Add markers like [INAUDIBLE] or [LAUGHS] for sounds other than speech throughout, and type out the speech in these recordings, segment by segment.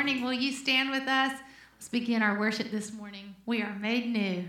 morning. Will you stand with us? Let's begin our worship this morning. We are made new.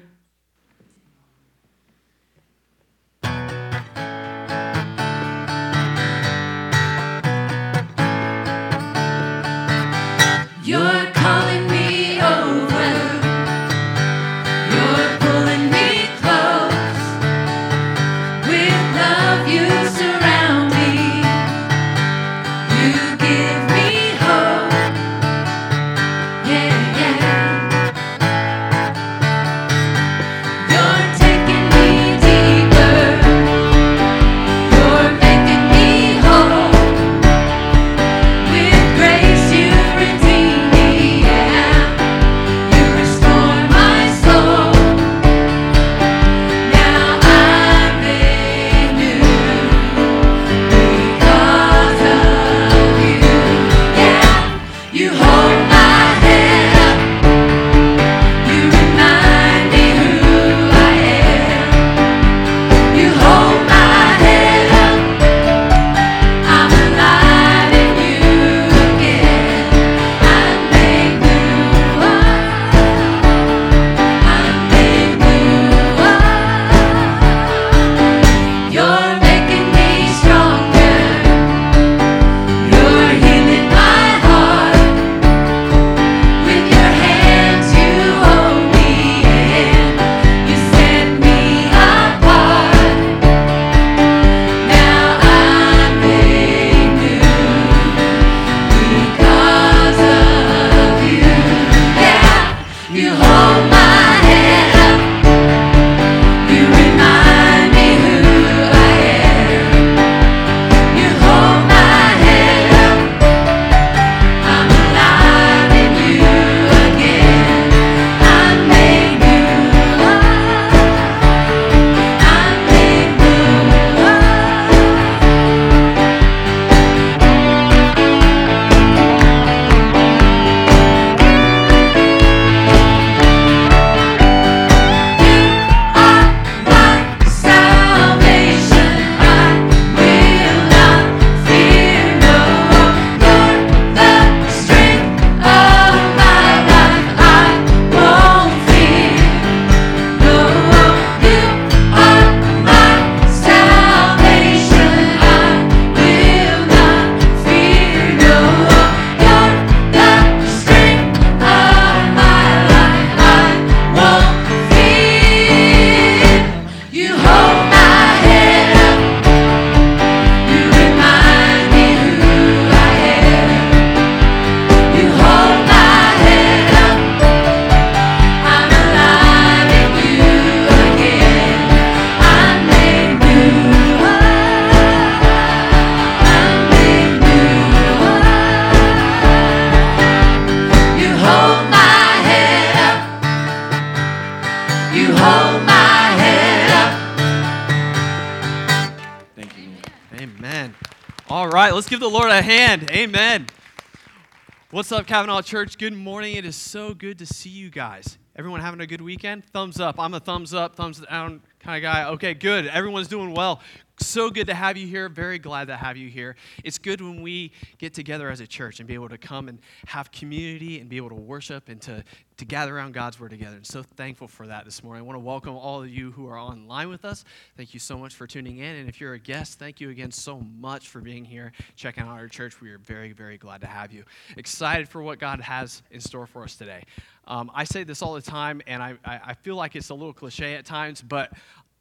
What's up, Cavanaugh Church? Good morning. It is so good to see you guys. Everyone having a good weekend? Thumbs up. I'm a thumbs up, thumbs down kind of guy. Okay, good. Everyone's doing well. So good to have you here. Very glad to have you here. It's good when we get together as a church and be able to come and have community and be able to worship and to, to gather around God's Word together. And so thankful for that this morning. I want to welcome all of you who are online with us. Thank you so much for tuning in. And if you're a guest, thank you again so much for being here, checking out our church. We are very, very glad to have you. Excited for what God has in store for us today. Um, I say this all the time, and I, I I feel like it's a little cliche at times, but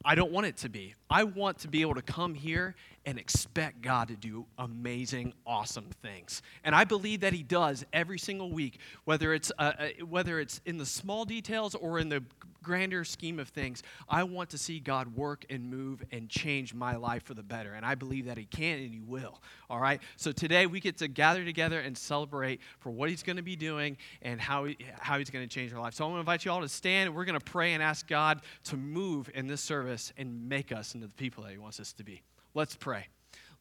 I don't want it to be. I want to be able to come here and expect God to do amazing, awesome things. And I believe that He does every single week, whether it's, uh, uh, whether it's in the small details or in the grander scheme of things. I want to see God work and move and change my life for the better. And I believe that He can and He will. All right? So today we get to gather together and celebrate for what He's going to be doing and how, he, how He's going to change our life. So I'm going to invite you all to stand. We're going to pray and ask God to move in this service and make us into the people that He wants us to be. Let's pray.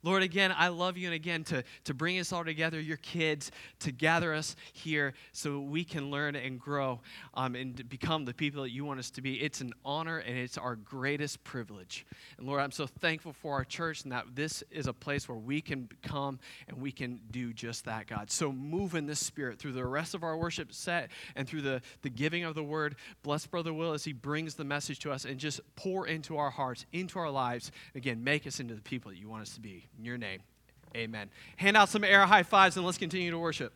Lord, again, I love you, and again, to, to bring us all together, your kids, to gather us here so we can learn and grow um, and become the people that you want us to be. It's an honor and it's our greatest privilege. And Lord, I'm so thankful for our church and that this is a place where we can come and we can do just that, God. So move in this spirit through the rest of our worship set and through the, the giving of the word. Bless Brother Will as he brings the message to us and just pour into our hearts, into our lives. Again, make us into the people that you want us to be. In your name, amen. Hand out some air high fives and let's continue to worship.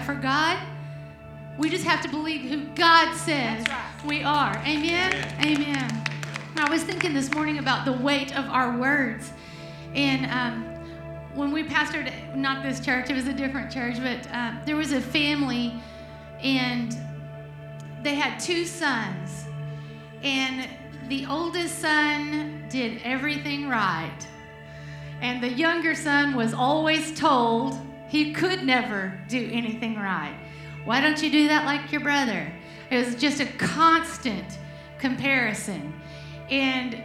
That for God, we just have to believe who God says we are. Amen? Amen. I was thinking this morning about the weight of our words. And um, when we pastored, not this church, it was a different church, but um, there was a family and they had two sons. And the oldest son did everything right. And the younger son was always told he could never do anything right. Why don't you do that like your brother? It was just a constant comparison. And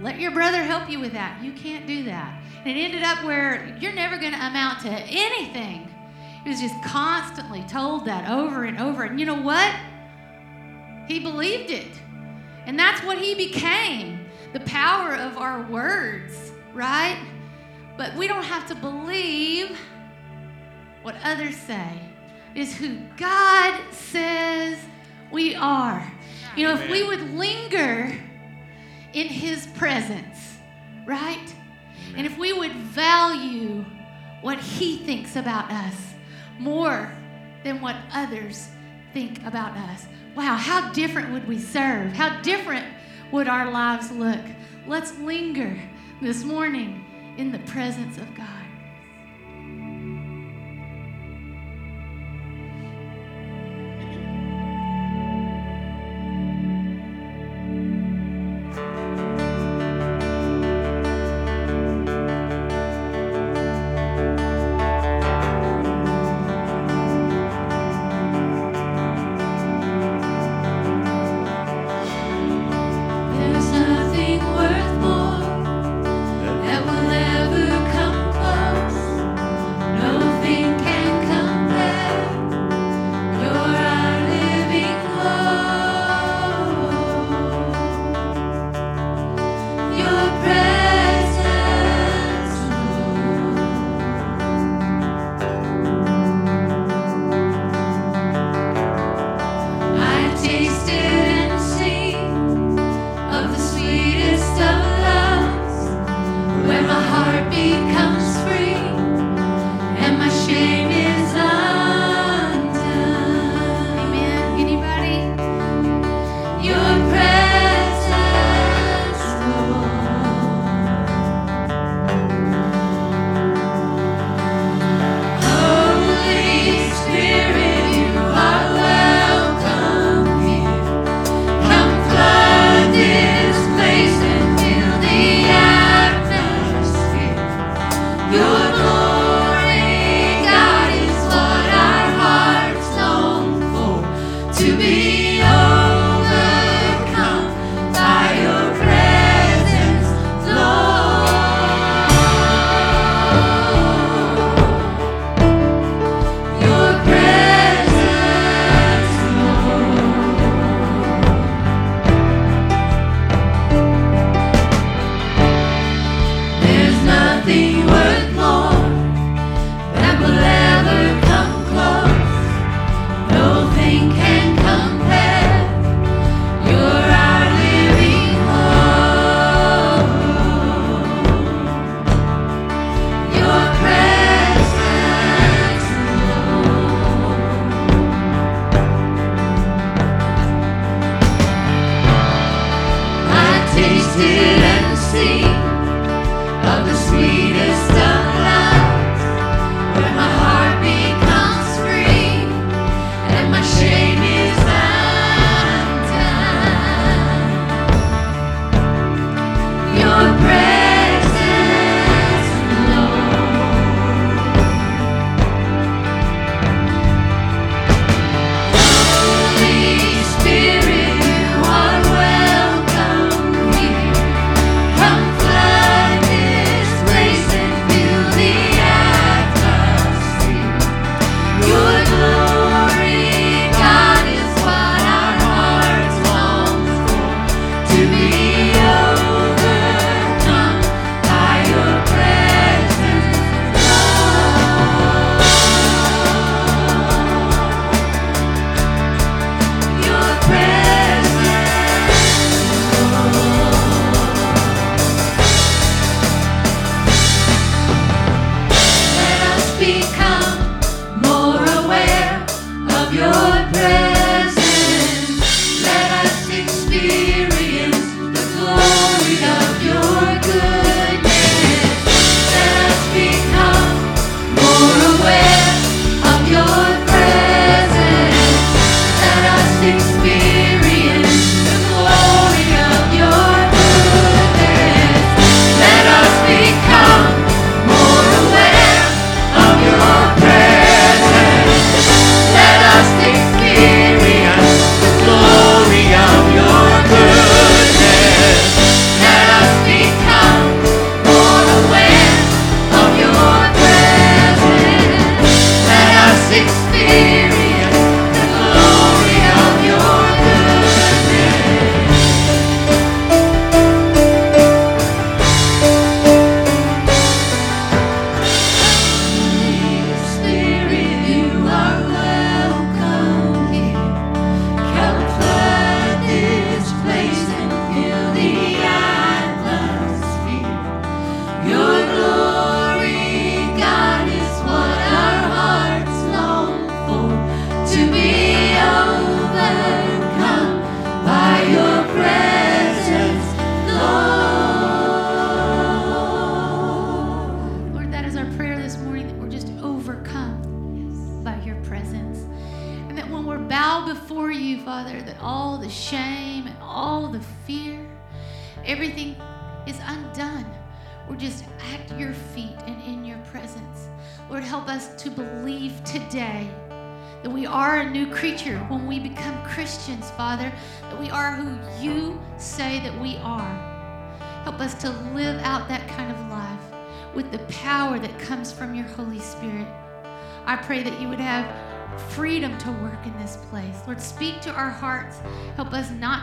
let your brother help you with that. You can't do that. And it ended up where you're never going to amount to anything. He was just constantly told that over and over. And you know what? He believed it. And that's what he became the power of our words, right? But we don't have to believe what others say. It is who God says we are. You know, if we would linger in his presence, right? And if we would value what he thinks about us more than what others think about us, wow, how different would we serve? How different would our lives look? Let's linger this morning in the presence of God.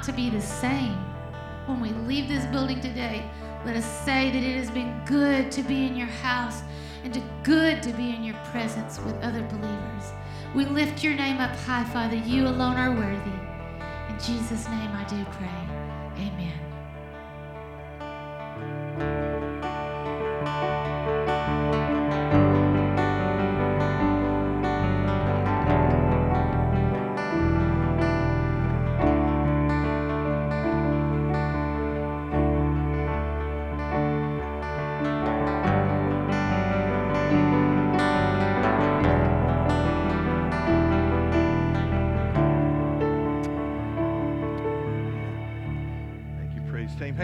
To be the same. When we leave this building today, let us say that it has been good to be in your house and to good to be in your presence with other believers. We lift your name up high, Father. You alone are worthy. In Jesus' name I do pray. Amen.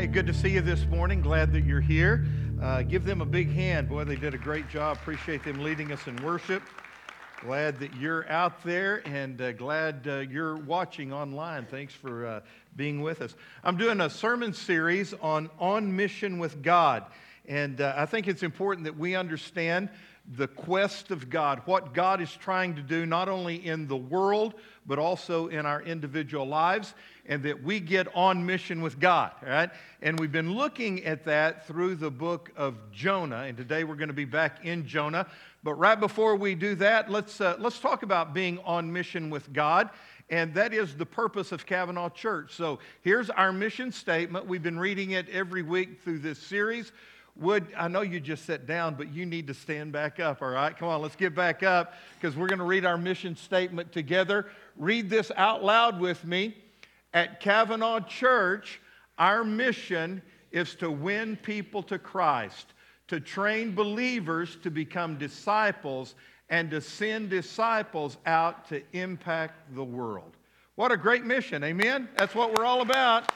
Hey, good to see you this morning. Glad that you're here. Uh, give them a big hand. Boy, they did a great job. Appreciate them leading us in worship. Glad that you're out there and uh, glad uh, you're watching online. Thanks for uh, being with us. I'm doing a sermon series on On Mission with God. And uh, I think it's important that we understand the quest of God, what God is trying to do, not only in the world, but also in our individual lives, and that we get on mission with God, all right? And we've been looking at that through the book of Jonah, and today we're going to be back in Jonah. But right before we do that, let's, uh, let's talk about being on mission with God. And that is the purpose of Cavanaugh Church. So here's our mission statement. We've been reading it every week through this series. Would I know you just sat down, but you need to stand back up, all right? Come on, let's get back up because we're going to read our mission statement together. Read this out loud with me. At Cavanaugh Church, our mission is to win people to Christ, to train believers to become disciples, and to send disciples out to impact the world. What a great mission, amen? That's what we're all about.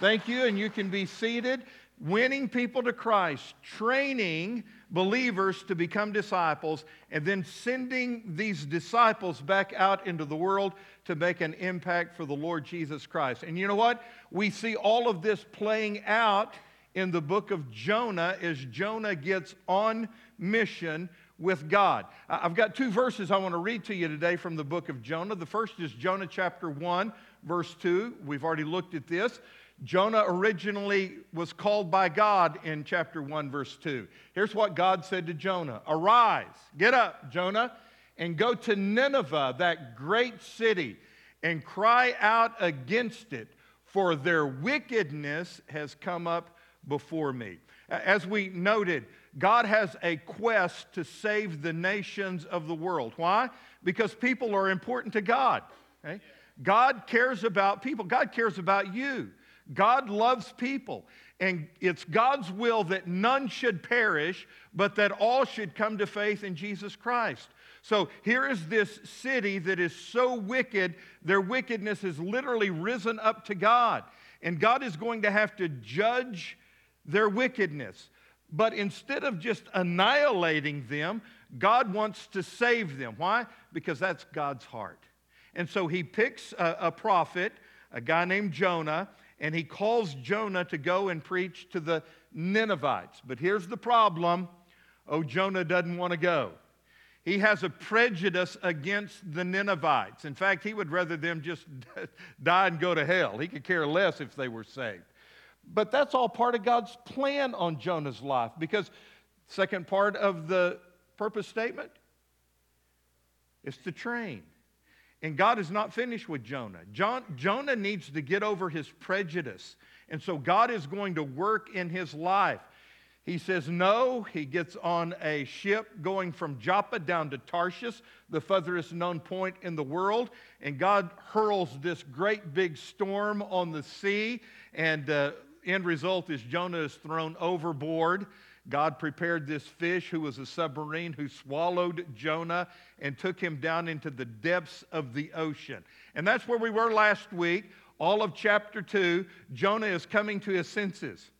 Thank you, and you can be seated. Winning people to Christ, training believers to become disciples, and then sending these disciples back out into the world to make an impact for the Lord Jesus Christ. And you know what? We see all of this playing out in the book of Jonah as Jonah gets on mission with God. I've got two verses I want to read to you today from the book of Jonah. The first is Jonah chapter 1, verse 2. We've already looked at this. Jonah originally was called by God in chapter 1, verse 2. Here's what God said to Jonah Arise, get up, Jonah, and go to Nineveh, that great city, and cry out against it, for their wickedness has come up before me. As we noted, God has a quest to save the nations of the world. Why? Because people are important to God. okay? God cares about people, God cares about you. God loves people. And it's God's will that none should perish, but that all should come to faith in Jesus Christ. So here is this city that is so wicked, their wickedness has literally risen up to God. And God is going to have to judge their wickedness. But instead of just annihilating them, God wants to save them. Why? Because that's God's heart. And so he picks a, a prophet, a guy named Jonah, and he calls Jonah to go and preach to the Ninevites. But here's the problem oh, Jonah doesn't want to go. He has a prejudice against the Ninevites. In fact, he would rather them just [LAUGHS] die and go to hell. He could care less if they were saved. But that's all part of God's plan on Jonah's life because second part of the purpose statement is to train. And God is not finished with Jonah. John, Jonah needs to get over his prejudice. And so God is going to work in his life. He says no. He gets on a ship going from Joppa down to Tarshish, the furthest known point in the world. And God hurls this great big storm on the sea. And uh, end result is Jonah is thrown overboard. God prepared this fish who was a submarine who swallowed Jonah and took him down into the depths of the ocean. And that's where we were last week. All of chapter 2, Jonah is coming to his senses.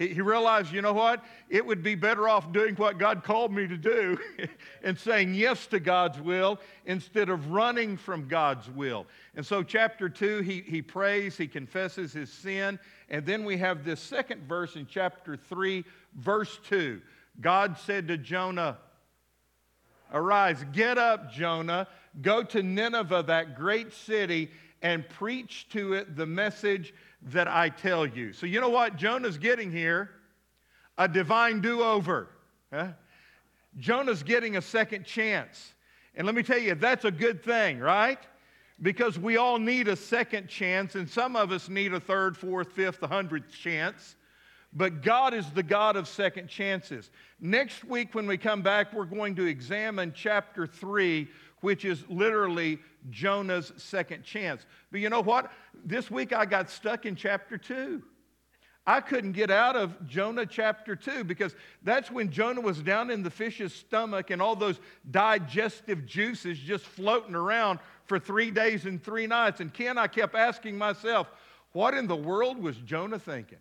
He, he realized, you know what? It would be better off doing what God called me to do [LAUGHS] and saying yes to God's will instead of running from God's will. And so, chapter 2, he, he prays, he confesses his sin. And then we have this second verse in chapter 3, verse 2. God said to Jonah, Arise, get up, Jonah, go to Nineveh, that great city, and preach to it the message that I tell you. So, you know what Jonah's getting here? A divine do over. Huh? Jonah's getting a second chance. And let me tell you, that's a good thing, right? Because we all need a second chance, and some of us need a third, fourth, fifth, a hundredth chance. But God is the God of second chances. Next week, when we come back, we're going to examine chapter 3, which is literally Jonah's second chance. But you know what? This week I got stuck in chapter 2. I couldn't get out of Jonah chapter 2 because that's when Jonah was down in the fish's stomach and all those digestive juices just floating around for three days and three nights. And Ken, I kept asking myself, what in the world was Jonah thinking?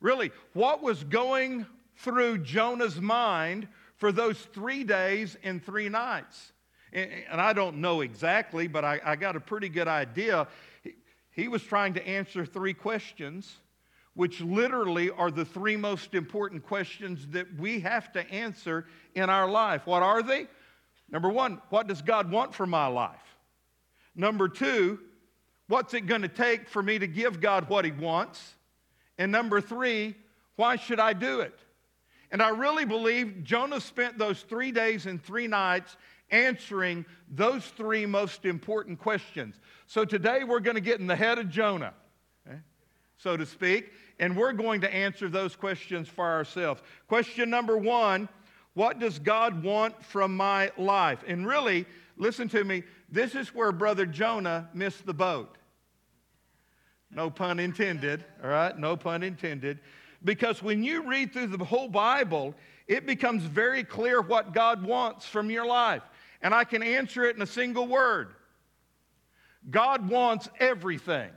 Really, what was going through Jonah's mind for those three days and three nights? And, I don't know exactly, but I, I got a pretty good idea. He, he was trying to answer three questions, which literally are the three most important questions that we have to answer in our life. What are they? Number one, what does God want for my life? Number two, what's it going to take for me to give God what He wants? And number three, why should I do it? And I really believe Jonah spent those three days and three nights answering those three most important questions. So today we're going to get in the head of Jonah, okay, so to speak, and we're going to answer those questions for ourselves. Question number one What does God want from my life? And really, listen to me, this is where Brother Jonah missed the boat. No pun intended, all right? No pun intended. Because when you read through the whole Bible, it becomes very clear what God wants from your life. And I can answer it in a single word God wants everything.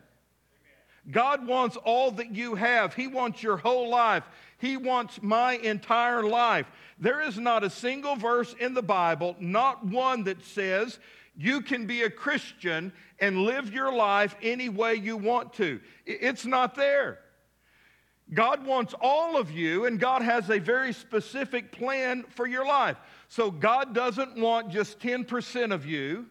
God wants all that you have. He wants your whole life. He wants my entire life. There is not a single verse in the Bible, not one that says you can be a Christian and live your life any way you want to. It's not there. God wants all of you, and God has a very specific plan for your life. So God doesn't want just 10% of you.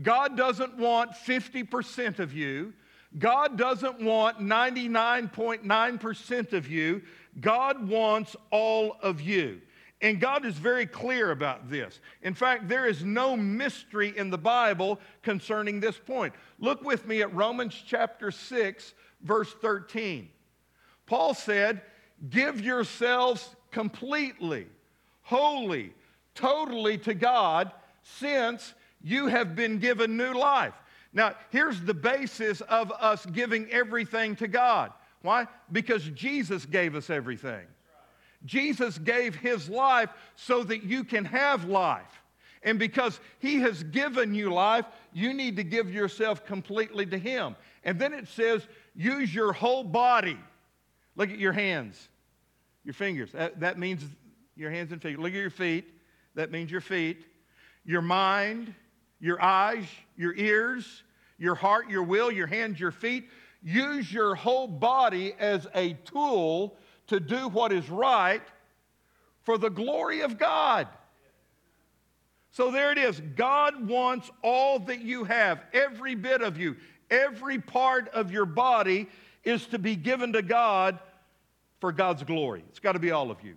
God doesn't want 50% of you. God doesn't want 99.9% of you. God wants all of you. And God is very clear about this. In fact, there is no mystery in the Bible concerning this point. Look with me at Romans chapter 6, verse 13. Paul said, Give yourselves completely, wholly, totally to God, since you have been given new life. Now, here's the basis of us giving everything to God. Why? Because Jesus gave us everything. Jesus gave his life so that you can have life. And because he has given you life, you need to give yourself completely to him. And then it says, use your whole body. Look at your hands, your fingers. That, means your hands and feet. Look at your feet. That means your feet. Your mind, your eyes, your ears, your heart, your will, your hands, your feet. Use your whole body as a tool to do what is right for the glory of God. So there it is. God wants all that you have, every bit of you, every part of your body is to be given to God for God's glory. It's got to be all of you.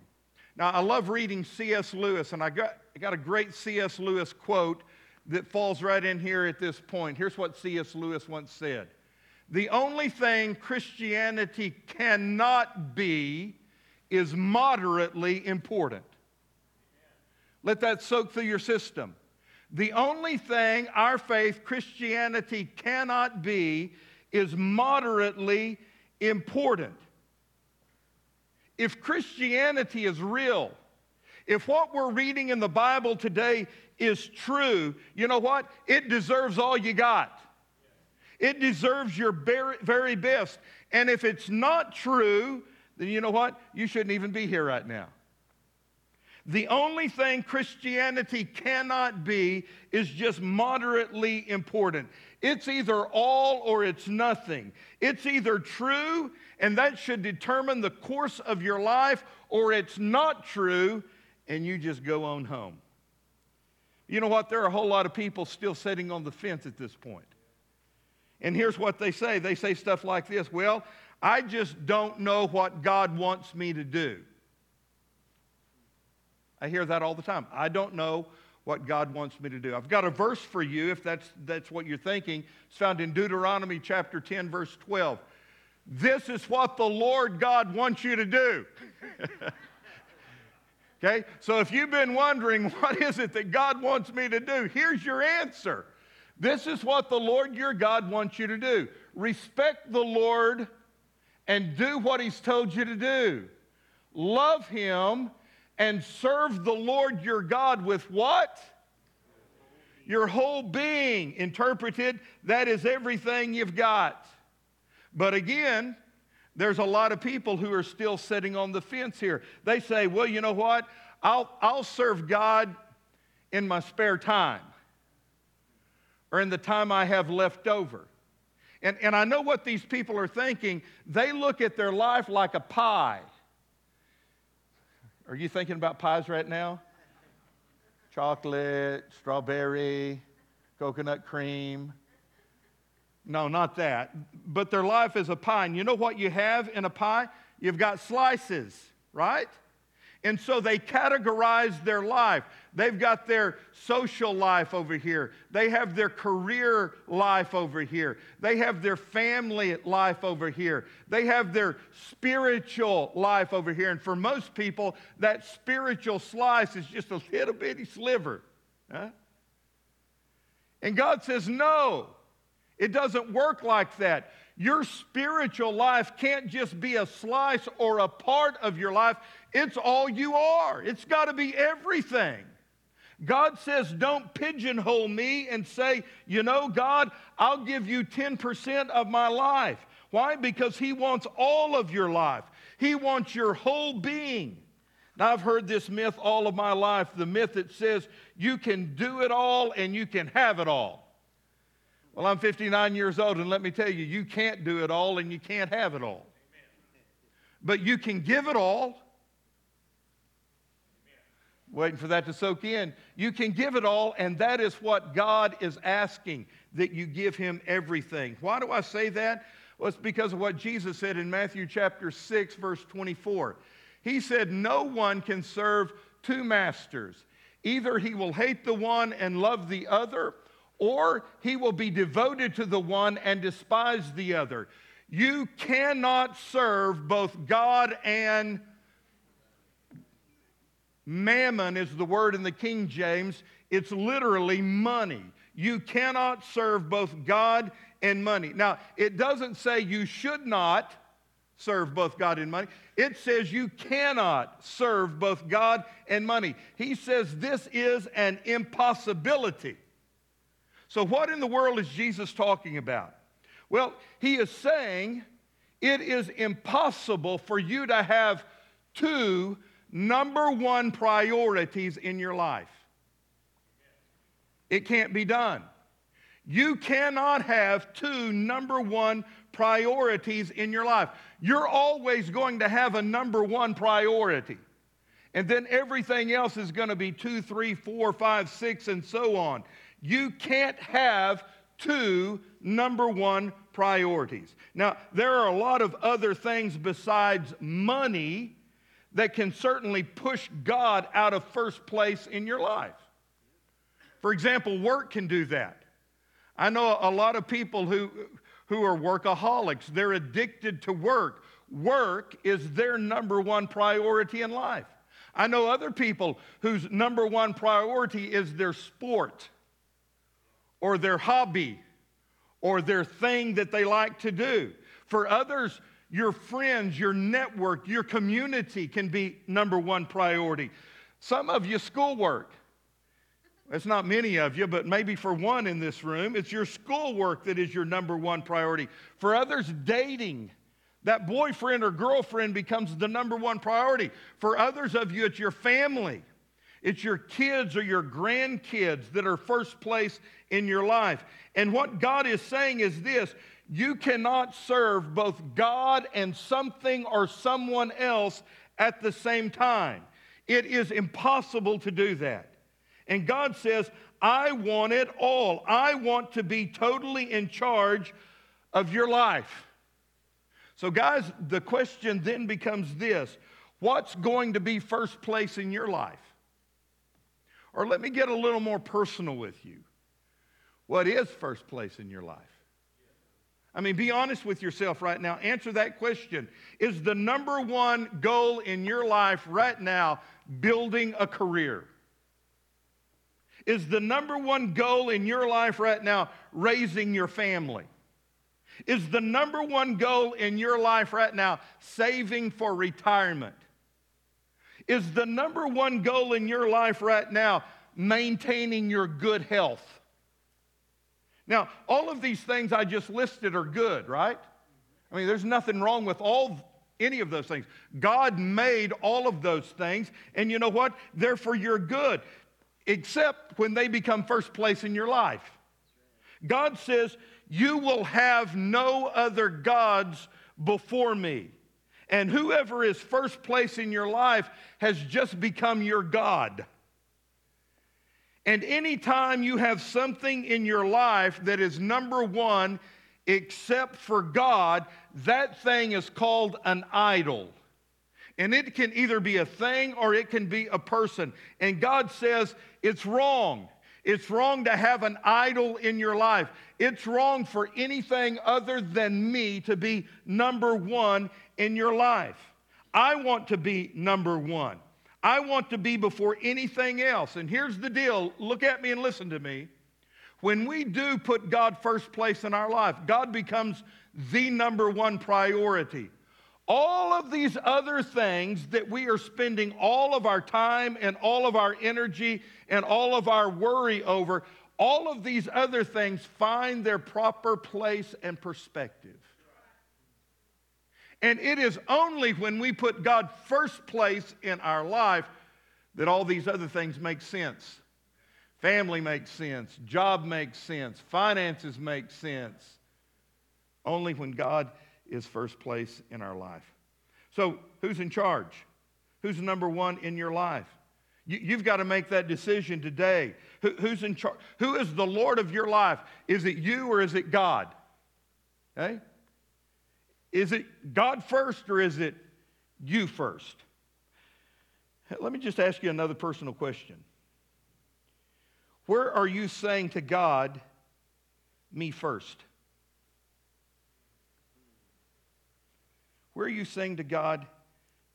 Now, I love reading C.S. Lewis, and I got, I got a great C.S. Lewis quote that falls right in here at this point. Here's what C.S. Lewis once said The only thing Christianity cannot be is moderately important. Let that soak through your system. The only thing our faith, Christianity, cannot be is moderately important. If Christianity is real, if what we're reading in the Bible today is true, you know what? It deserves all you got. It deserves your very, best. And if it's not true, then you know what? You shouldn't even be here right now. The only thing Christianity cannot be is just moderately important. It's either all or it's nothing. It's either true, and that should determine the course of your life, or it's not true, and you just go on home. You know what? There are a whole lot of people still sitting on the fence at this point. And here's what they say they say stuff like this Well, I just don't know what God wants me to do. I hear that all the time. I don't know what God wants me to do. I've got a verse for you if that's, that's what you're thinking. It's found in Deuteronomy chapter 10, verse 12. This is what the Lord God wants you to do. [LAUGHS] okay? So if you've been wondering, [LAUGHS] what is it that God wants me to do? Here's your answer. This is what the Lord your God wants you to do. Respect the Lord and do what he's told you to do. Love him and serve the Lord your God with what? Your whole being. Interpreted, that is everything you've got. But again, there's a lot of people who are still sitting on the fence here. They say, well, you know what? I'll, I'll serve God in my spare time or in the time I have left over. And, and I know what these people are thinking. They look at their life like a pie. Are you thinking about pies right now? Chocolate, strawberry, coconut cream. No, not that. But their life is a pie. And you know what you have in a pie? You've got slices, right? And so they categorize their life. They've got their social life over here. They have their career life over here. They have their family life over here. They have their spiritual life over here. And for most people, that spiritual slice is just a little bitty sliver. Huh? And God says, no, it doesn't work like that. Your spiritual life can't just be a slice or a part of your life. It's all you are. It's got to be everything. God says, don't pigeonhole me and say, you know, God, I'll give you 10% of my life. Why? Because He wants all of your life, He wants your whole being. Now, I've heard this myth all of my life the myth that says you can do it all and you can have it all. Well, I'm 59 years old, and let me tell you, you can't do it all and you can't have it all. But you can give it all. Waiting for that to soak in. You can give it all, and that is what God is asking that you give Him everything. Why do I say that? Well, it's because of what Jesus said in Matthew chapter 6, verse 24. He said, No one can serve two masters. Either he will hate the one and love the other, or he will be devoted to the one and despise the other. You cannot serve both God and mammon is the word in the King James. It's literally money. You cannot serve both God and money. Now, it doesn't say you should not serve both God and money. It says you cannot serve both God and money. He says this is an impossibility. So, what in the world is Jesus talking about? Well, he is saying it is impossible for you to have two number one priorities in your life. It can't be done. You cannot have two number one priorities in your life. You're always going to have a number one priority. And then everything else is going to be two, three, four, five, six, and so on. You can't have two number one priorities. Now, there are a lot of other things besides money that can certainly push God out of first place in your life. For example, work can do that. I know a lot of people who, who are workaholics, they're addicted to work. Work is their number one priority in life. I know other people whose number one priority is their sport or their hobby or their thing that they like to do. For others, your friends, your network, your community can be number one priority. Some of you, schoolwork. It's not many of you, but maybe for one in this room, it's your schoolwork that is your number one priority. For others, dating. That boyfriend or girlfriend becomes the number one priority. For others of you, it's your family. It's your kids or your grandkids that are first place in your life. And what God is saying is this you cannot serve both God and something or someone else at the same time. It is impossible to do that. And God says, I want it all. I want to be totally in charge of your life. So, guys, the question then becomes this What's going to be first place in your life? Or let me get a little more personal with you. What is first place in your life? I mean, be honest with yourself right now. Answer that question. Is the number one goal in your life right now building a career? Is the number one goal in your life right now raising your family? Is the number one goal in your life right now saving for retirement? Is the number one goal in your life right now maintaining your good health? Now, all of these things I just listed are good, right? I mean, there's nothing wrong with all any of those things. God made all of those things, and you know what? They're for your good, except when they become first place in your life. God says, You will have no other gods before me. And whoever is first place in your life has just become your God. And anytime you have something in your life that is number one except for God, that thing is called an idol. And it can either be a thing or it can be a person. And God says it's wrong. It's wrong to have an idol in your life. It's wrong for anything other than me to be number one in your life. I want to be number one. I want to be before anything else. And here's the deal look at me and listen to me. When we do put God first place in our life, God becomes the number one priority. All of these other things that we are spending all of our time and all of our energy and all of our worry over, all of these other things find their proper place and perspective. And it is only when we put God first place in our life that all these other things make sense. Family makes sense, job makes sense, finances make sense. Only when God is first place in our life. So, who's in charge? Who's number one in your life? You, have got to make that decision today. Who, who's in charge? Who is the Lord of your life? Is it you or is it God? Okay? Is it God first or is it you first? Let me just ask you another personal question. Where are you saying to God, me first? Where are you saying to God,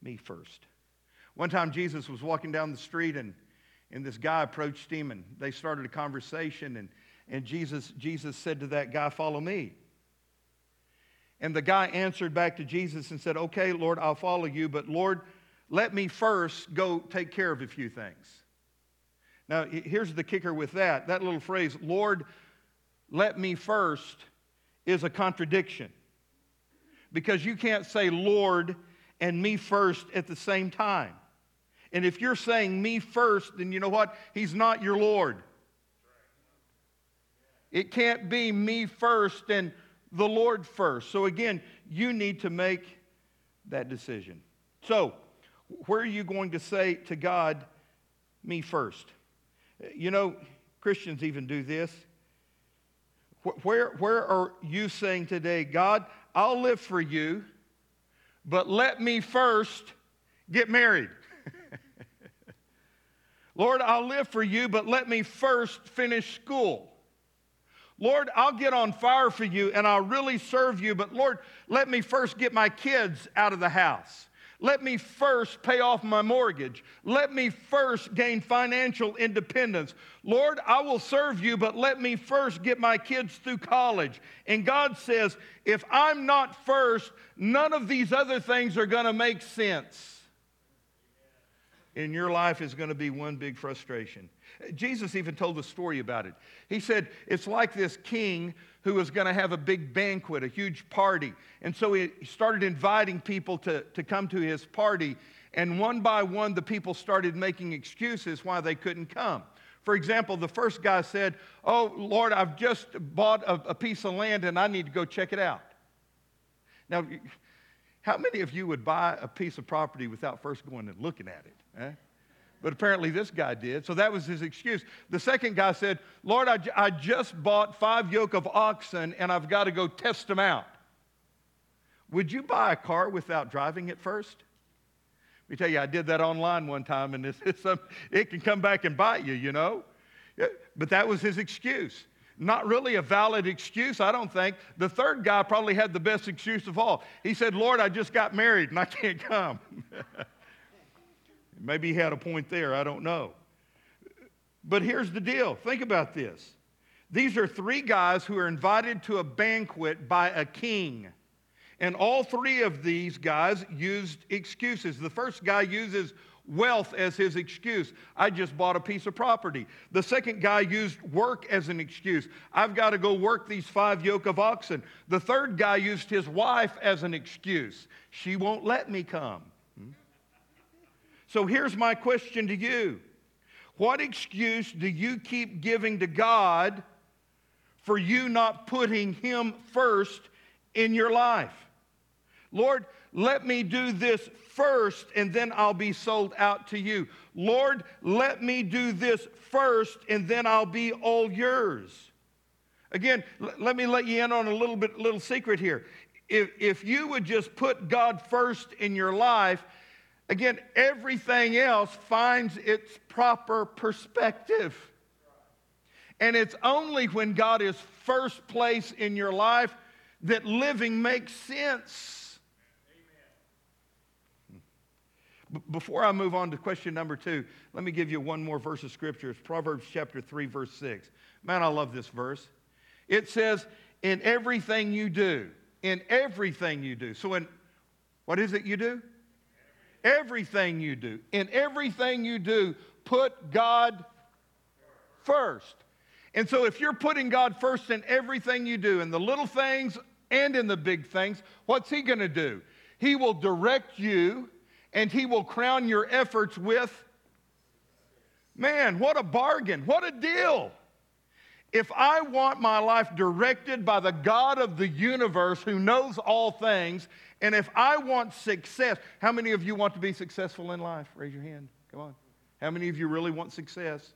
me first? One time Jesus was walking down the street and, and this guy approached him and they started a conversation and, and Jesus, Jesus said to that guy, follow me. And the guy answered back to Jesus and said, okay, Lord, I'll follow you, but Lord, let me first go take care of a few things. Now, here's the kicker with that. That little phrase, Lord, let me first, is a contradiction because you can't say Lord and me first at the same time. And if you're saying me first, then you know what? He's not your Lord. It can't be me first and the Lord first. So again, you need to make that decision. So, where are you going to say to God, me first? You know, Christians even do this. Where, where are you saying today, God, I'll live for you, but let me first get married. [LAUGHS] Lord, I'll live for you, but let me first finish school. Lord, I'll get on fire for you and I'll really serve you, but Lord, let me first get my kids out of the house. Let me first pay off my mortgage. Let me first gain financial independence. Lord, I will serve you, but let me first get my kids through college. And God says, if I'm not first, none of these other things are going to make sense. And your life is going to be one big frustration. Jesus even told a story about it. He said, It's like this king who was going to have a big banquet, a huge party. And so he started inviting people to, to come to his party. And one by one, the people started making excuses why they couldn't come. For example, the first guy said, Oh, Lord, I've just bought a, a piece of land and I need to go check it out. Now, how many of you would buy a piece of property without first going and looking at it? eh? But apparently, this guy did. So that was his excuse. The second guy said, Lord, I, I just bought five yoke of oxen and I've got to go test them out. Would you buy a car without driving it first? Let me tell you, I did that online one time and it's, it's some, it can come back and bite you, you know? But that was his excuse. Not really a valid excuse, I don't think. The third guy probably had the best excuse of all. He said, Lord, I just got married and I can't come. [LAUGHS] Maybe he had a point there, I don't know. But here's the deal think about this. These are three guys who are invited to a banquet by a king. And all three of these guys used excuses. The first guy uses wealth as his excuse. I just bought a piece of property. The second guy used work as an excuse. I've got to go work these five yoke of oxen. The third guy used his wife as an excuse. She won't let me come. So here's my question to you What excuse do you keep giving to God for you not putting Him first in your life? Lord, let me do this first and then I'll be sold out to you. Lord, let me do this first and then I'll be all yours. Again, let me let you in on a little bit little secret here. If, if you would just put God first in your life, again, everything else finds its proper perspective. And it's only when God is first place in your life that living makes sense. B- Before I move on to question number two, let me give you one more verse of scripture. It's Proverbs chapter 3, verse 6. Man, I love this verse. It says, In everything you do, in everything you do. So, in what is it you do? Everything you do. In everything you do, put God first. And so, if you're putting God first in everything you do, in the little things and in the big things, what's He going to do? He will direct you and He will crown your efforts with, man, what a bargain, what a deal. If I want my life directed by the God of the universe who knows all things, and if I want success, how many of you want to be successful in life? Raise your hand. Come on. How many of you really want success?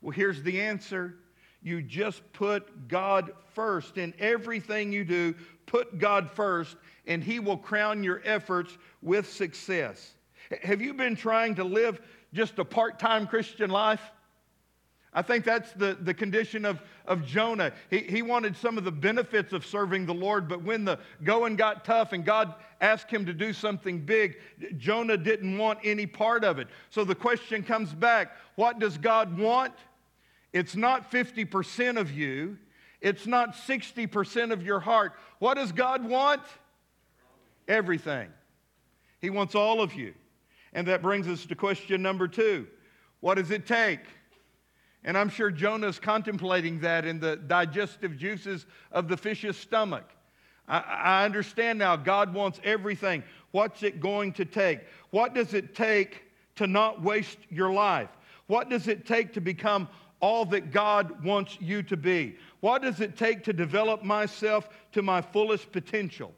Well, here's the answer. You just put God first. In everything you do, put God first, and He will crown your efforts with success. Have you been trying to live just a part time Christian life? I think that's the, the condition of, of Jonah. He, he wanted some of the benefits of serving the Lord, but when the going got tough and God asked him to do something big, Jonah didn't want any part of it. So the question comes back what does God want? It's not 50% of you, it's not 60% of your heart. What does God want? Everything. He wants all of you. And that brings us to question number two What does it take? And I'm sure Jonah's contemplating that in the digestive juices of the fish's stomach. I, I understand now God wants everything. What's it going to take? What does it take to not waste your life? What does it take to become all that God wants you to be? What does it take to develop myself to my fullest potential?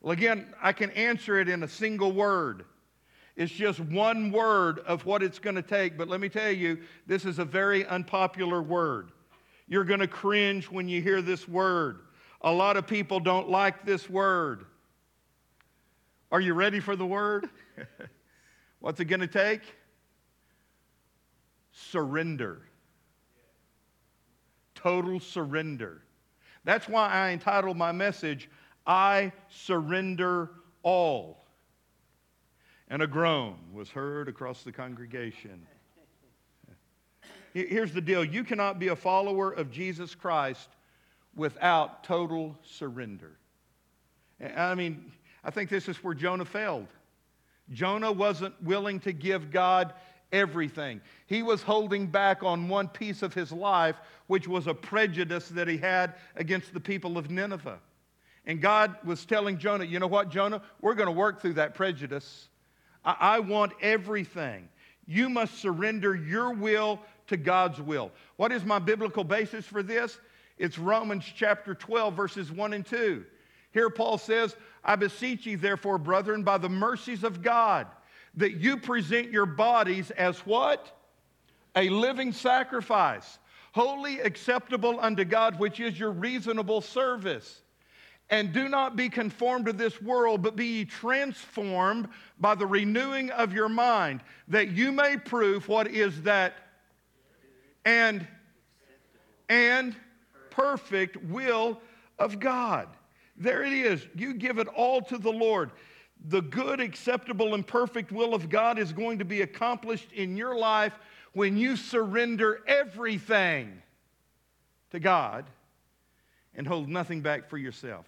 Well, again, I can answer it in a single word. It's just one word of what it's going to take, but let me tell you, this is a very unpopular word. You're going to cringe when you hear this word. A lot of people don't like this word. Are you ready for the word? [LAUGHS] What's it going to take? Surrender. Total surrender. That's why I entitled my message, I Surrender All. And a groan was heard across the congregation. Here's the deal you cannot be a follower of Jesus Christ without total surrender. I mean, I think this is where Jonah failed. Jonah wasn't willing to give God everything. He was holding back on one piece of his life, which was a prejudice that he had against the people of Nineveh. And God was telling Jonah, you know what, Jonah? We're going to work through that prejudice. I, I want everything. You must surrender your will to God's will. What is my biblical basis for this? It's Romans chapter 12, verses 1 and 2. Here Paul says, I beseech you, therefore, brethren, by the mercies of God, that you present your bodies as what? A living sacrifice, holy acceptable unto God, which is your reasonable service. And do not be conformed to this world, but be ye transformed by the renewing of your mind, that you may prove what is that and and perfect will of God. There it is. You give it all to the Lord. The good, acceptable, and perfect will of God is going to be accomplished in your life when you surrender everything to God and hold nothing back for yourself.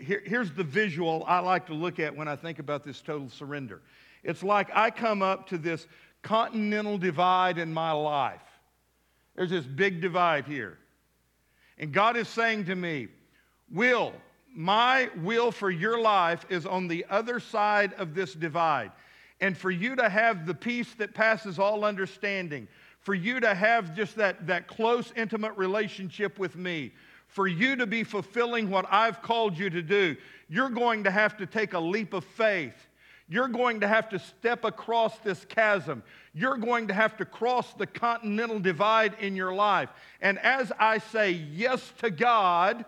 Here- here's the visual I like to look at when I think about this total surrender. It's like I come up to this continental divide in my life. There's this big divide here. And God is saying to me, Will, my will for your life is on the other side of this divide. And for you to have the peace that passes all understanding, for you to have just that, that close, intimate relationship with me, for you to be fulfilling what I've called you to do, you're going to have to take a leap of faith. You're going to have to step across this chasm. You're going to have to cross the continental divide in your life. And as I say yes to God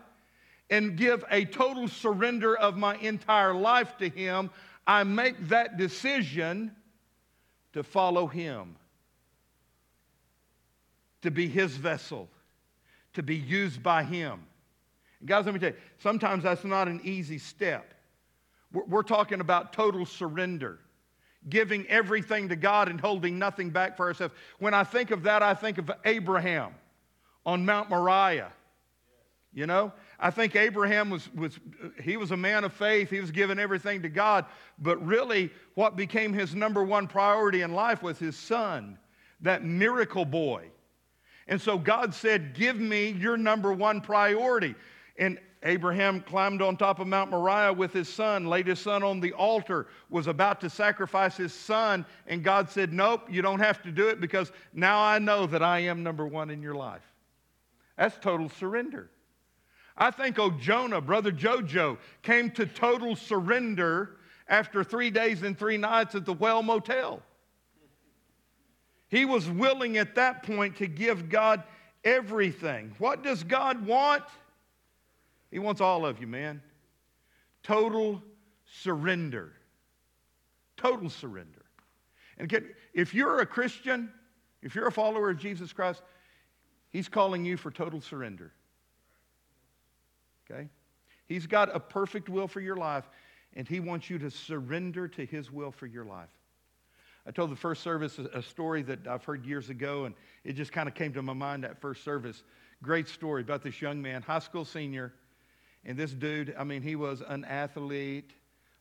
and give a total surrender of my entire life to Him, I make that decision to follow Him, to be His vessel, to be used by Him. And guys, let me tell you, sometimes that's not an easy step. We're, we're talking about total surrender, giving everything to God and holding nothing back for ourselves. When I think of that, I think of Abraham on Mount Moriah. You know, I think Abraham was, was he was a man of faith. He was giving everything to God. But really, what became his number one priority in life was his son, that miracle boy. And so God said, Give me your number one priority. And Abraham climbed on top of Mount Moriah with his son, laid his son on the altar, was about to sacrifice his son. And God said, Nope, you don't have to do it because now I know that I am number one in your life. That's total surrender. I think, oh, Jonah, brother Jojo, came to total surrender after three days and three nights at the Well Motel. He was willing at that point to give God everything. What does God want? He wants all of you, man. Total surrender. Total surrender. And again, if you're a Christian, if you're a follower of Jesus Christ, He's calling you for total surrender. Okay? He's got a perfect will for your life, and He wants you to surrender to His will for your life. I told the first service a, story that I've heard years ago, and it just kind of came to my mind that first service. Great story about this young man, high school senior, and this dude, I mean, he was an athlete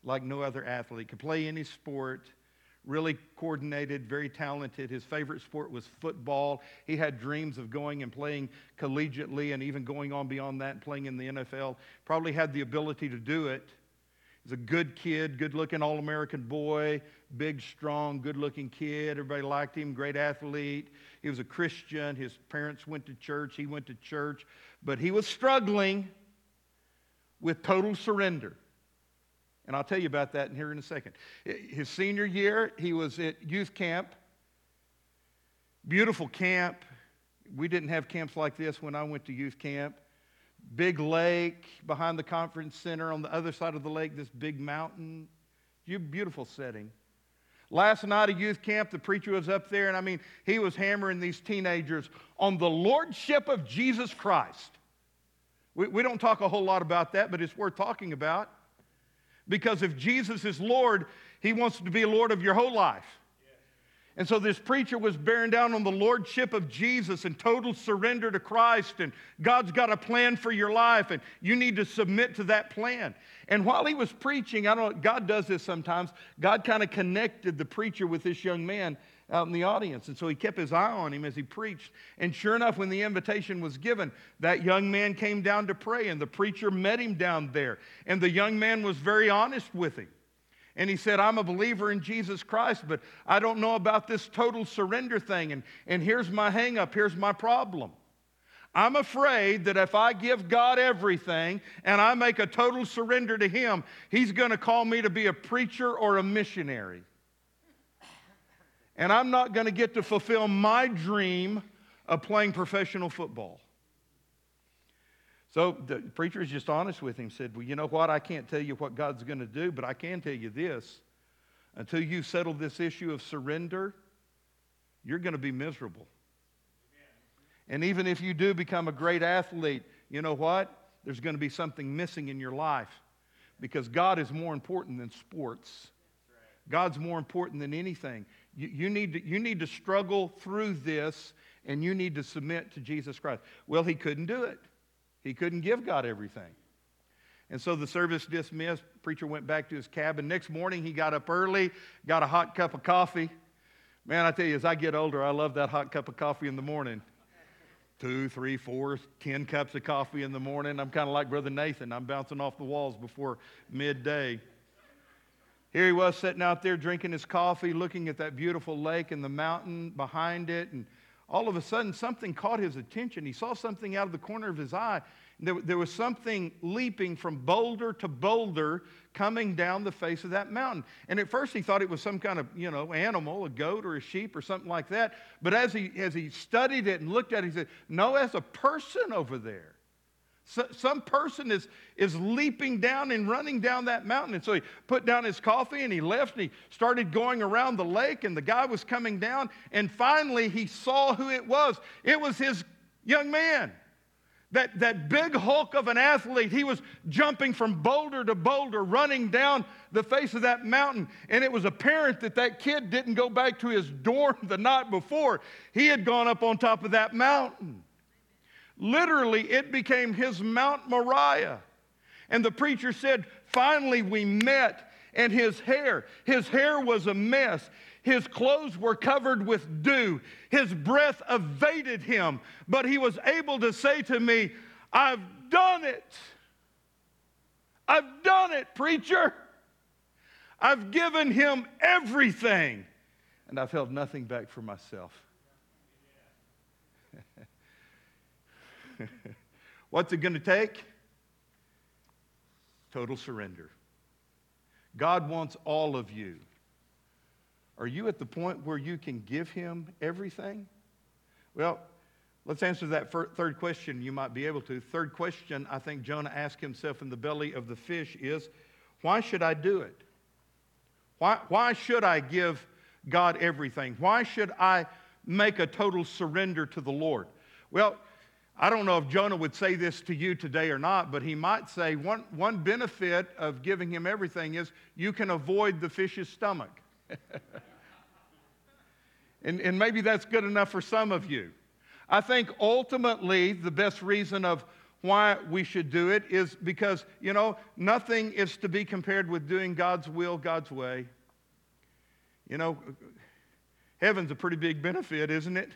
like no other athlete, could play any sport, really coordinated, very talented. His favorite sport was football. He had dreams of going and playing collegiately and even going on beyond that and playing in the NFL. Probably had the ability to do it. He's a good kid, good looking All American boy, big, strong, good looking kid. Everybody liked him, great athlete. He was a Christian. His parents went to church. He went to church. But he was struggling with total surrender. And I'll tell you about that in here in a second. His senior year, he was at youth camp. Beautiful camp. We didn't have camps like this when I went to youth camp. Big lake behind the conference center. On the other side of the lake, this big mountain. You Beautiful setting. Last night at youth camp, the preacher was up there, and I mean, he was hammering these teenagers on the lordship of Jesus Christ. We, we don't talk a whole lot about that, but it's worth talking about. Because if Jesus is Lord, he wants to be Lord of your whole life. And so this preacher was bearing down on the lordship of Jesus and total surrender to Christ. And God's got a plan for your life, and you need to submit to that plan. And while he was preaching, I don't God does this sometimes. God kind of connected the preacher with this young man out in the audience. And so he kept his eye on him as he preached. And sure enough, when the invitation was given, that young man came down to pray, and the preacher met him down there. And the young man was very honest with him. And he said, I'm a believer in Jesus Christ, but I don't know about this total surrender thing. And, and here's my hang up, here's my problem. I'm afraid that if I give God everything and I make a total surrender to Him, He's going to call me to be a preacher or a missionary. And I'm not going to get to fulfill my dream of playing professional football. So the preacher is just honest with him, said, Well, you know what? I can't tell you what God's going to do, but I can tell you this. Until you settle this issue of surrender, you're going to be miserable. And even if you do become a great athlete, you know what? There's going to be something missing in your life because God is more important than sports. God's more important than anything. You, you, need to, you need to struggle through this and you need to submit to Jesus Christ. Well, he couldn't do it. He couldn't give God everything. And so the service dismissed. Preacher went back to his cabin. Next morning, he got up early, got a hot cup of coffee. Man, I tell you, as I get older, I love that hot cup of coffee in the morning. Two, three, four, ten cups of coffee in the morning. I'm kind of like Brother Nathan. I'm bouncing off the walls before midday. Here he was sitting out there drinking his coffee, looking at that beautiful lake and the mountain behind it. And all of a sudden, something caught his attention. He saw something out of the corner of his eye. There, there, was something leaping from boulder to boulder coming down the face of that mountain. And at first he thought it was some kind of, you know, animal, a goat or a sheep or something like that. But as he, as he studied it and looked at it, he said, no, that's a person over there. So, some person is, is leaping down and running down that mountain. And so he put down his coffee and he left and he started going around the lake and the guy was coming down. And finally he saw who it was. It was his young man. That, that big hulk of an athlete, he was jumping from boulder to boulder, running down the face of that mountain. And it was apparent that that kid didn't go back to his dorm [LAUGHS] the night before. He had gone up on top of that mountain. Literally, it became his Mount Moriah. And the preacher said, finally we met, and his hair, his hair was a mess. His clothes were covered with dew. His breath evaded him, but he was able to say to me, I've done it. I've done it, preacher. I've given him everything, and I've held nothing back for myself. [LAUGHS] What's it going to take? Total surrender. God wants all of you. Are you at the point where you can give Him everything? Well, let's answer that third question. You might be able to. Third question I think Jonah asked himself in the belly of the fish is why should I do it? Why, why should I give God everything? Why should I make a total surrender to the Lord? Well, I don't know if Jonah would say this to you today or not, but he might say one, one benefit of giving him everything is you can avoid the fish's stomach. [LAUGHS] and, and maybe that's good enough for some of you. I think ultimately the best reason of why we should do it is because, you know, nothing is to be compared with doing God's will, God's way. You know, heaven's a pretty big benefit, isn't it?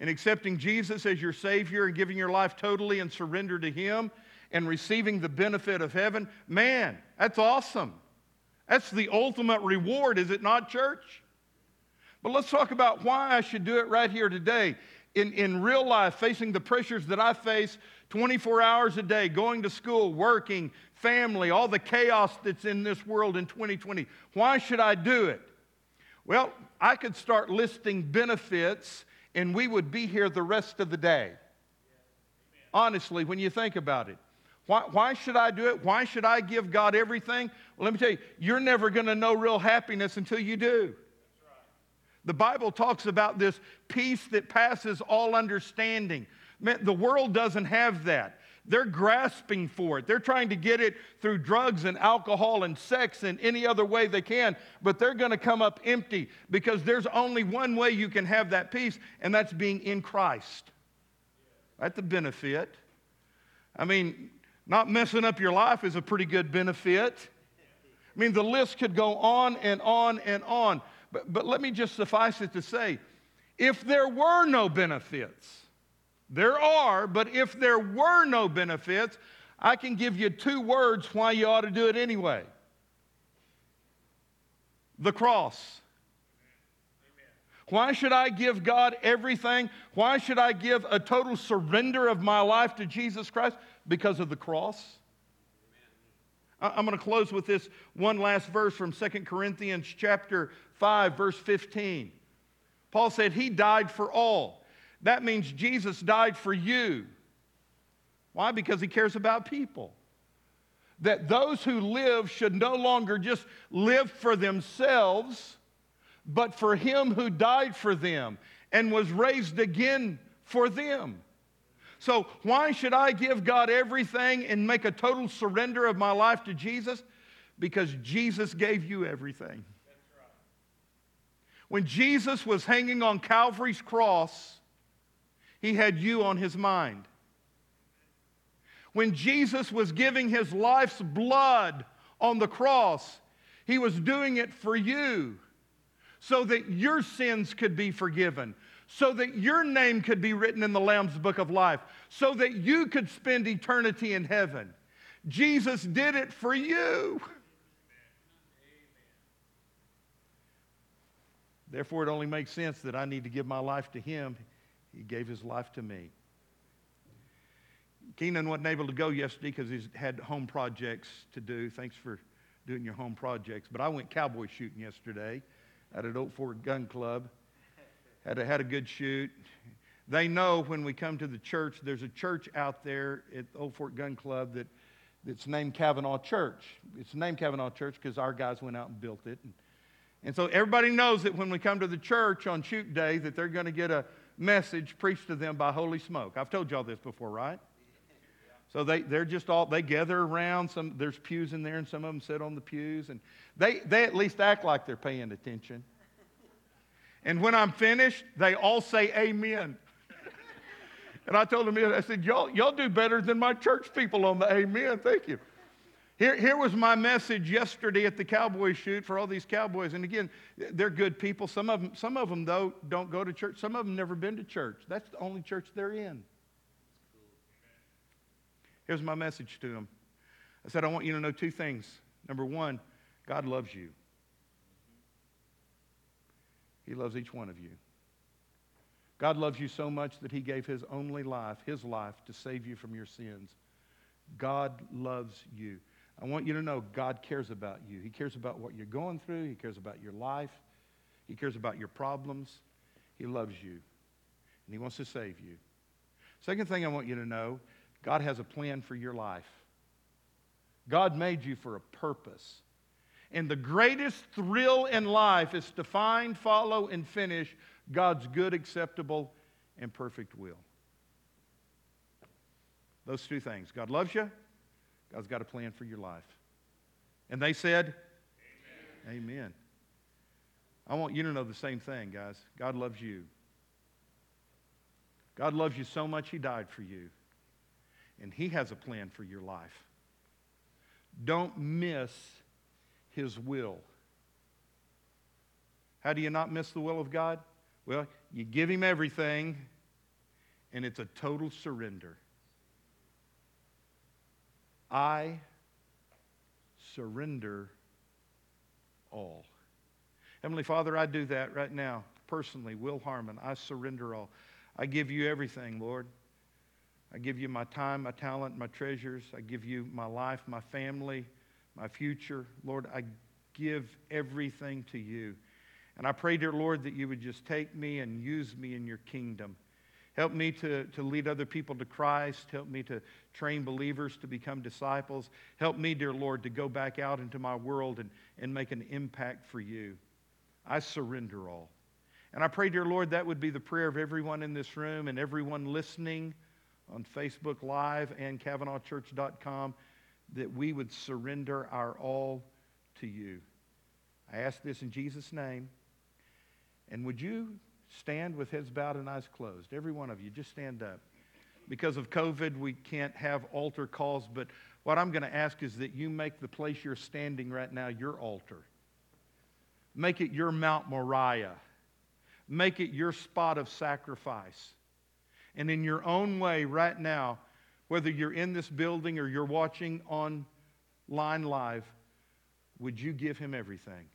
And accepting Jesus as your Savior and giving your life totally and surrender to Him and receiving the benefit of heaven, man, that's awesome. That's the ultimate reward, is it not, church? But let's talk about why I should do it right here today. In, in real life, facing the pressures that I face 24 hours a day, going to school, working, family, all the chaos that's in this world in 2020. Why should I do it? Well, I could start listing benefits and we would be here the rest of the day. Honestly, when you think about it. Why, why should I do it? Why should I give God everything? Well, let me tell you, you're never going to know real happiness until you do. The Bible talks about this peace that passes all understanding. Man, the world doesn't have that. They're grasping for it. They're trying to get it through drugs and alcohol and sex and any other way they can, but they're going to come up empty because there's only one way you can have that peace, and that's being in Christ. That's the benefit. I mean, not messing up your life is a pretty good benefit. I mean, the list could go on and on and on. But, but let me just suffice it to say if there were no benefits, there are, but if there were no benefits, I can give you two words why you ought to do it anyway the cross. Why should I give God everything? Why should I give a total surrender of my life to Jesus Christ? Because of the cross. I'm going to close with this one last verse from 2 Corinthians chapter 5 verse 15. Paul said he died for all. That means Jesus died for you. Why? Because he cares about people. That those who live should no longer just live for themselves, but for him who died for them and was raised again for them. So, why should I give God everything and make a total surrender of my life to Jesus? Because Jesus gave you everything. When Jesus was hanging on Calvary's cross, he had you on his mind. When Jesus was giving his life's blood on the cross, he was doing it for you so that your sins could be forgiven, so that your name could be written in the Lamb's book of life, so that you could spend eternity in heaven. Jesus did it for you. Therefore, it only makes sense that I need to give my life to him. He gave his life to me. Keenan wasn't able to go yesterday because he's had home projects to do. Thanks for doing your home projects. But I went cowboy shooting yesterday at an Old Fort Gun Club. Had a, had a good shoot. They know when we come to the church, there's a church out there at Old Fort Gun Club that, that's named Cavanaugh Church. It's named Cavanaugh Church because our guys went out and built it. And, and so everybody knows that when we come to the church on shoot day that they're going to get a message preached to them by Holy Smoke. I've told y'all this before, right? So they, they're just all, they gather around. Some, there's pews in there, and some of them sit on the pews. And they, they at least act like they're paying attention. And when I'm finished, they all say amen. and I told them, I said, y'all, y'all do better than my church people on the amen. Thank you. Here, here was my message yesterday at the cowboy shoot for all these cowboys. And again, they're good people. Some of them, some of them though, don't go to church. Some of them never been to church. That's the only church they're in. Here's my message to them. I said, I want you to know two things. Number one, God loves you. He loves each one of you. God loves you so much that he gave his only life, his life, to save you from your sins. God loves you. I want you to know God cares about you. He cares about what you're going through. He cares about your life. He cares about your problems. He loves you. And he wants to save you. Second thing I want you to know God has a plan for your life. God made you for a purpose. And the greatest thrill in life is to find, follow, and finish God's good, acceptable, and perfect will. Those two things. God loves you, God's got a plan for your life. And they said, Amen. Amen. I want you to know the same thing, guys. God loves you. God loves you so much, He died for you. And He has a plan for your life. Don't miss His will. How do you not miss the will of God? Well, you give Him everything, and it's a total surrender. I surrender all. Heavenly Father, I do that right now, personally. Will Harmon, I surrender all. I give you everything, Lord. I give you my time, my talent, my treasures. I give you my life, my family, my future. Lord, I give everything to you. And I pray, dear Lord, that you would just take me and use me in your kingdom. Help me to, to lead other people to Christ. Help me to train believers to become disciples. Help me, dear Lord, to go back out into my world and, and make an impact for you. I surrender all. And I pray, dear Lord, that would be the prayer of everyone in this room and everyone listening on Facebook Live and CavanaughChurch.com that we would surrender our all to you. I ask this in Jesus' name. And would you stand with heads bowed and eyes closed? Every one of you, just stand up. Because of COVID, we can't have altar calls, but what I'm going to ask is that you make the place you're standing right now your altar. Make it your Mount Moriah. Make it your spot of sacrifice. And in your own way, right now, whether you're in this building or you're watching online live, would you give him everything?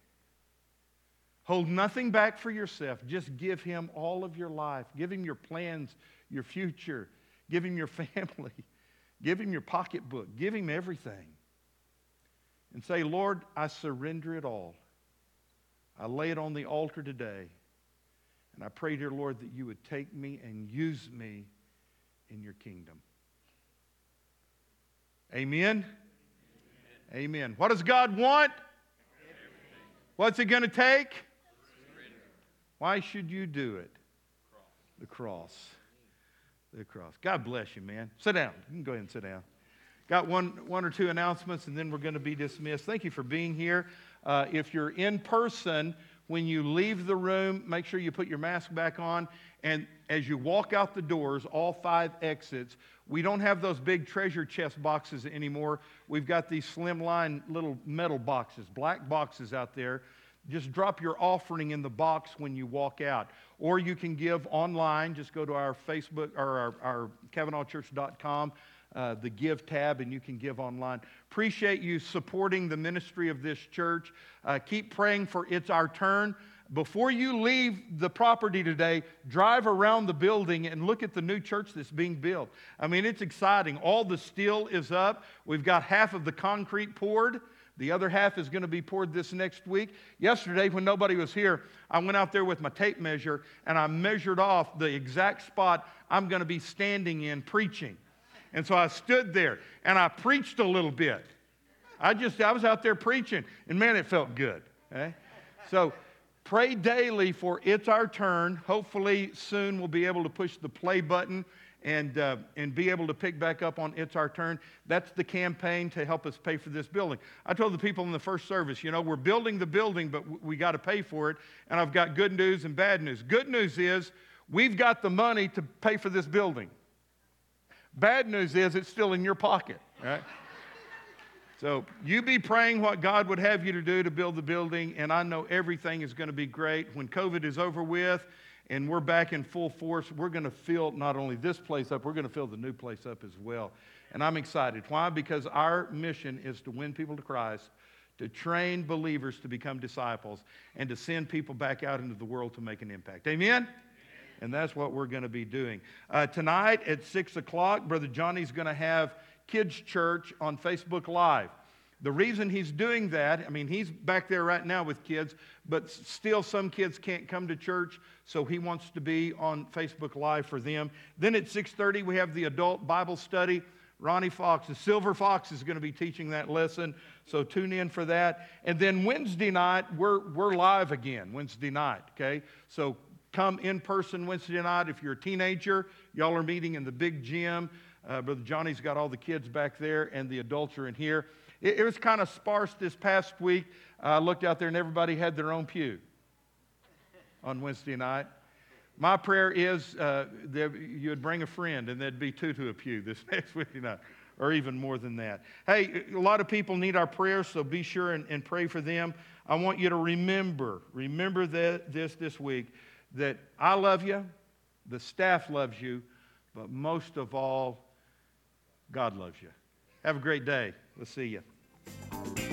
Hold nothing back for yourself. Just give him all of your life. Give him your plans, your future. Give him your [LAUGHS] family. Give him your pocketbook. Give him everything. And say, Lord, I surrender it all. I lay it on the altar today. And I pray, dear Lord, that you would take me and use me in your kingdom. Amen. Amen. What does God want? What's it going to take? Why should you do it? The cross. The cross. God bless you, man. Sit down. You can go ahead and sit down. Got one, one or two announcements, and then we're going to be dismissed. Thank you for being here. Uh, if you're in person, when you leave the room, make sure you put your mask back on. And as you walk out the doors, all five exits, we don't have those big treasure chest boxes anymore. We've got these slimline little metal boxes, black boxes out there. Just drop your offering in the box when you walk out. Or you can give online. Just go to our Facebook or our, our CavanaughChurch.com, uh, the Give tab, and you can give online. Appreciate you supporting the ministry of this church. Uh, keep praying for It's Our Turn. Before you leave the property today, drive around the building and look at the new church that's being built. I mean, it's exciting. All the steel is up. We've got half of the concrete poured. The other half is going to be poured this next week. Yesterday, when nobody was here, I went out there with my tape measure and I measured off the exact spot I'm going to be standing in preaching. And so I stood there and I preached a little bit. I just, I was out there preaching and man, it felt good. Okay? So pray daily for it's our turn. Hopefully, soon we'll be able to push the play button and, uh, and be able to pick back up on It's Our Turn. That's the campaign to help us pay for this building. I told the people in the first service, you know, we're building the building, but we got to pay for it. And I've got good news and bad news. Good news is we've got the money to pay for this building. Bad news is it's still in your pocket, right? [LAUGHS] So you be praying what God would have you to do to build the building, and I know everything is going to be great. When COVID is over with and we're back in full force, we're going to fill not only this place up, we're going to fill the new place up as well. And I'm excited. Why? Because our mission is to win people to Christ, to train believers to become disciples, and to send people back out into the world to make an impact. Amen? And that's what we're going to be doing. Uh, tonight at 6 o'clock, Brother Johnny's going to have Kids Church on Facebook Live. The reason he's doing that, I mean, he's back there right now with kids, but still some kids can't come to church, so he wants to be on Facebook Live for them. Then at 6:30 we have the adult Bible study. Ronnie Fox, the Silver Fox, is going to be teaching that lesson, so tune in for that. And then Wednesday night we're we're live again. Wednesday night, okay? So come in person Wednesday night. If you're a teenager, y'all are meeting in the big gym. Uh, Brother Johnny's got all the kids back there, and the adults are in here. It, it was kind of sparse this past week. I looked out there, and everybody had their own pew on Wednesday night. My prayer is uh, that you would bring a friend, and there'd be two to a pew this [LAUGHS] next Wednesday night, or even more than that. Hey, a lot of people need our prayers, so be sure and, and pray for them. I want you to remember, remember this this week, that I love you, the staff loves you, but most of all, God loves you. Have a great day. We'll see you.